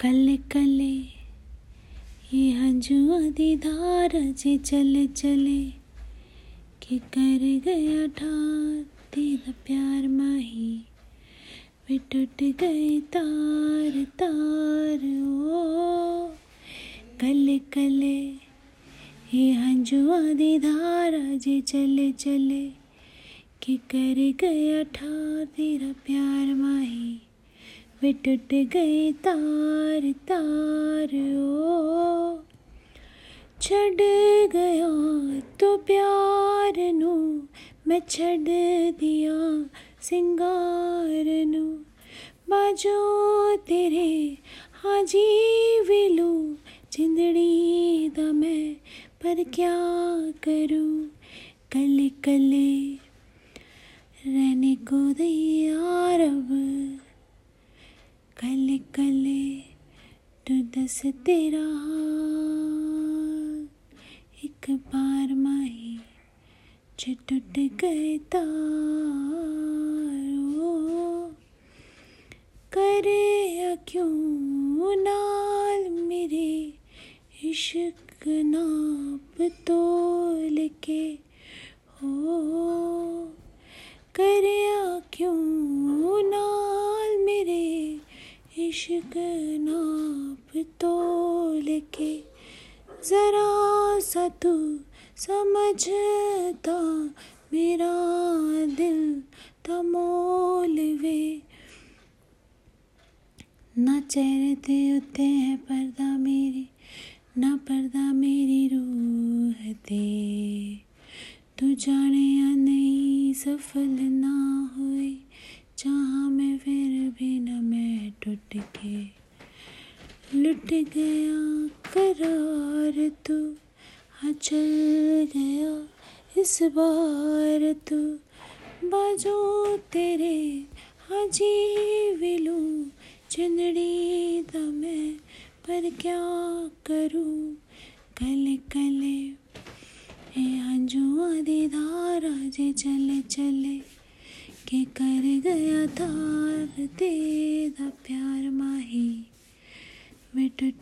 कले कले, ये हंजुआ दी धार जे चले चले, के कर गया ठार तेरा प्यार माही वे टूट गए तार तार, ओ, कले कले, ये हंजुआ दी धार जे चले चले, कि कर गया ठार तेरा प्यार माही। वे टूट गए तार तार, ओ। छड़ गया तो प्यार नु, मैं छड़ दिया सिंगार नु। बाजो तेरे हाजी विलू जिंदड़ी दा मैं, पर क्या करूँ? कले कले रहने को तैयार अब कले कले दस तेरा एक बार माही जे टूट गए तार। करे या क्यों नाल मेरे इश्क नाप तोल के? हो करया क्यों नाल मेरे इश्क नाप तोल के जरा सा तू समझता, मेरा दिल तमोल वे। ना चेहरे ते उत्ते है पर्दा मेरी, ना पर्दा मेरी रूह ते। तू जाने या नहीं, सफल ना हुई लुट गया, करार तू। हाँ चल गया, इस बार तू। बाजो तेरे हाँ जी विलू जिंदड़ी दा मैं, पर क्या करूँ? कले कले ए हंजुआ दी धारा जे चले चले के कर गया तार दे दा प्यार माही। वे टूट